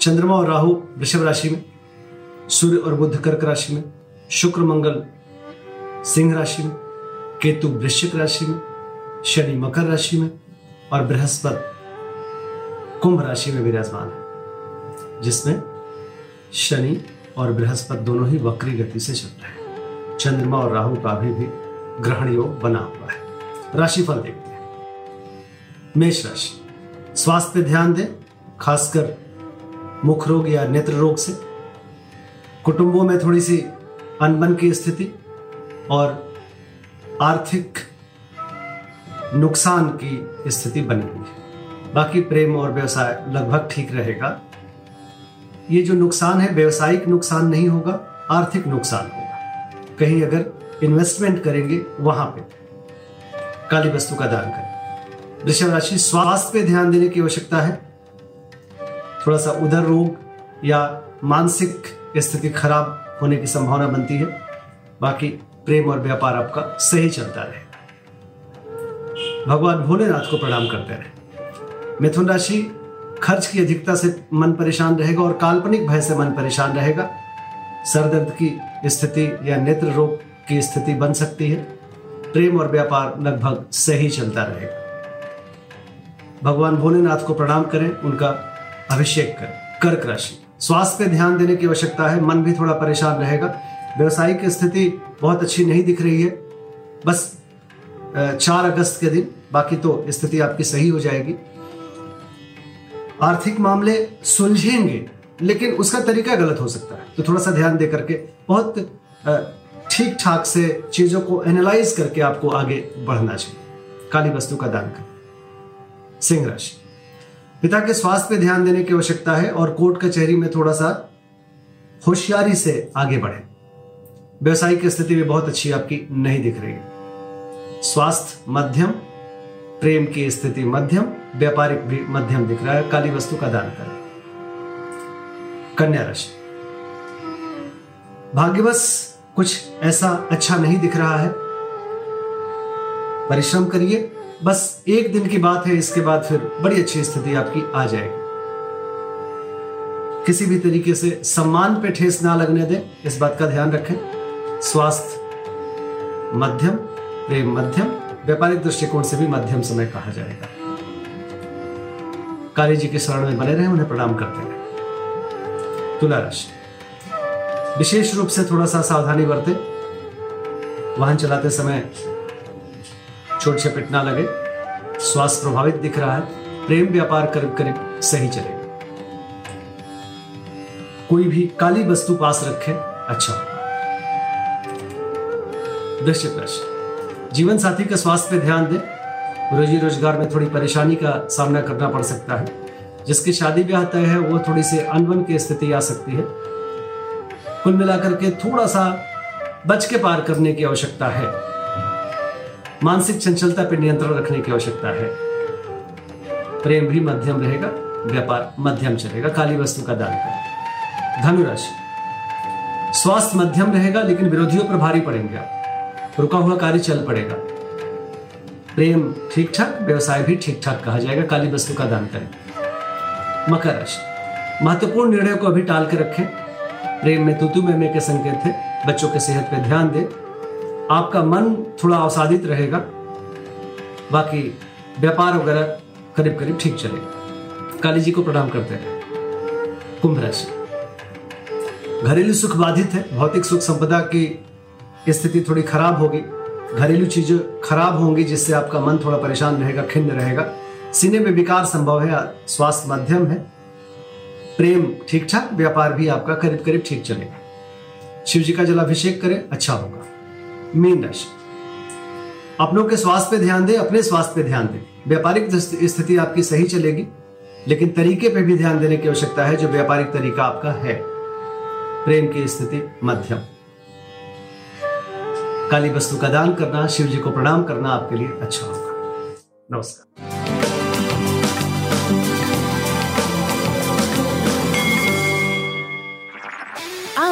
चंद्रमा और राहु वृषभ राशि में, सूर्य और बुध कर्क राशि में, शुक्र, मंगल, सिंह राशि में, केतु वृश्चिक राशि में, शनि मकर राशि में और बृहस्पति कुंभ राशि में विराजमान है, जिसमें शनि और बृहस्पति दोनों ही वक्री गति से चल रहे हैं। चंद्रमा और राहु का अभी भी ग्रहण योग बना हुआ है। राशिफल देखते हैं। मेष राशि। स्वास्थ्य पे ध्यान दें, खासकर मुख रोग या नेत्र रोग से। कुटुंबों में थोड़ी सी अनबन की स्थिति और आर्थिक नुकसान की स्थिति बनी हुई है। बाकी प्रेम और व्यवसाय लगभग ठीक रहेगा। ये जो नुकसान है, व्यवसायिक नुकसान नहीं होगा, आर्थिक नुकसान होगा। कहीं अगर इन्वेस्टमेंट करेंगे, वहाँ पे काली वस्तु का दान करें। वृषभ राशि स्वास्थ्य पे ध्यान देने की आवश्यकता है। थोड़ा सा उधर रोग या मानसिक स्थिति खराब होने की संभावना बनती है। बाकी प्रेम और व्यापार आपका सही चलता रहे। भगवान भोलेनाथ को प्रणाम करते रहे। मिथुन राशि, खर्च की अधिकता से मन परेशान रहेगा और काल्पनिक भय से मन परेशान रहेगा। सरदर्द की स्थिति या नेत्र रोग की स्थिति बन सकती है। प्रेम और व्यापार लगभग सही चलता रहेगा। भगवान भोलेनाथ को प्रणाम करें। उनका अभिषेक करें, कर्क राशि। स्वास्थ्य पे ध्यान देने की आवश्यकता है, मन भी थोड़ा परेशान रहेगा। व्यवसायिक स्थिति बहुत अच्छी नहीं दिख रही है। बस चार अगस्त के दिन, बाकी तो स्थिति आपकी सही हो जाएगी। आर्थिक मामले सुलझेंगे, लेकिन उसका तरीका गलत हो सकता है। तो थोड़ा सा ध्यान दे करके, बहुत ठीक ठाक से चीज़ों को एनालाइज करके आपको आगे बढ़ना चाहिए। काली वस्तु का दान करें। सिंह राशि। पिता के स्वास्थ्य पे ध्यान देने की आवश्यकता है और कोर्ट कचहरी में थोड़ा सा होशियारी से आगे बढ़े। व्यवसायिक स्थिति भी बहुत अच्छी आपकी नहीं दिख रही स्वास्थ्य मध्यम, प्रेम की स्थिति मध्यम, व्यापारिक भी मध्यम दिख रहा है। काली वस्तु का दान करें। कन्या राशि। भाग्यवश कुछ ऐसा अच्छा नहीं दिख रहा है। परिश्रम करिए। बस एक दिन की बात है, इसके बाद फिर बड़ी अच्छी स्थिति आपकी आ जाएगी। किसी भी तरीके से सम्मान पे ठेस ना लगने दें, इस बात का ध्यान रखें। स्वास्थ्य, मध्यम, प्रेम मध्यम, व्यापारिक दृष्टिकोण से भी मध्यम समय कहा जाएगा। काली जी के शरण में बने रहे, उन्हें प्रणाम करते रहे। तुला राशि। विशेष रूप से थोड़ा सा सावधानी बरते। वाहन चलाते समय चोट चपेट ना लगे। स्वास्थ्य प्रभावित दिख रहा है। प्रेम व्यापार करीब करीब सही चलेगा कोई भी काली वस्तु पास रखे अच्छा वृश्चिक राशि जीवन साथी का स्वास्थ्य पे ध्यान दें। रोजी रोज़गार में थोड़ी परेशानी का सामना करना पड़ सकता है। जिसकी शादी ब्याह तय है, वो थोड़ी सी अनबन की स्थिति आ सकती है। कुल मिलाकर के थोड़ा सा बच के पार करने की आवश्यकता है। मानसिक चंचलता पर नियंत्रण रखने की आवश्यकता है। प्रेम भी मध्यम रहेगा, व्यापार मध्यम चलेगा, काली वस्तु का दान करें। धनुराशि। स्वास्थ्य मध्यम रहेगा, लेकिन विरोधियों पर भारी पड़ेंगे आप। रुका हुआ कार्य चल पड़ेगा। प्रेम ठीक ठाक व्यवसाय भी ठीक ठाक कहा जाएगा, काली वस्तु का दान करें। मकर राशि। महत्वपूर्ण निर्णय को अभी टाल के रखें। प्रेम में तुतु में के संकेत है। बच्चों के सेहत पर ध्यान दें। आपका मन थोड़ा अवसादित रहेगा। बाकी व्यापार वगैरह करीब करीब ठीक चलेगा। काली जी को प्रणाम करते हैं। कुंभ राशि। घरेलू सुख बाधित है। भौतिक सुख संपदा की स्थिति थोड़ी खराब होगी। घरेलू चीज़ें खराब होंगी, जिससे आपका मन थोड़ा परेशान रहेगा, खिन्न रहेगा। सीने में विकार संभव है, स्वास्थ्य मध्यम है। प्रेम ठीक ठाक व्यापार भी आपका करीब करीब ठीक चलेगा। शिव जी का जलाभिषेक करें अच्छा होगा। मीन राशि अपनों के स्वास्थ्य पे ध्यान दें, अपने स्वास्थ्य पे ध्यान दें। व्यापारिक स्थिति आपकी सही चलेगी, लेकिन तरीके पे भी ध्यान देने की आवश्यकता है, जो व्यापारिक तरीका आपका है। प्रेम की स्थिति, मध्यम। काली वस्तु का दान करना, शिव जी को प्रणाम करना आपके लिए अच्छा होगा। नमस्कार।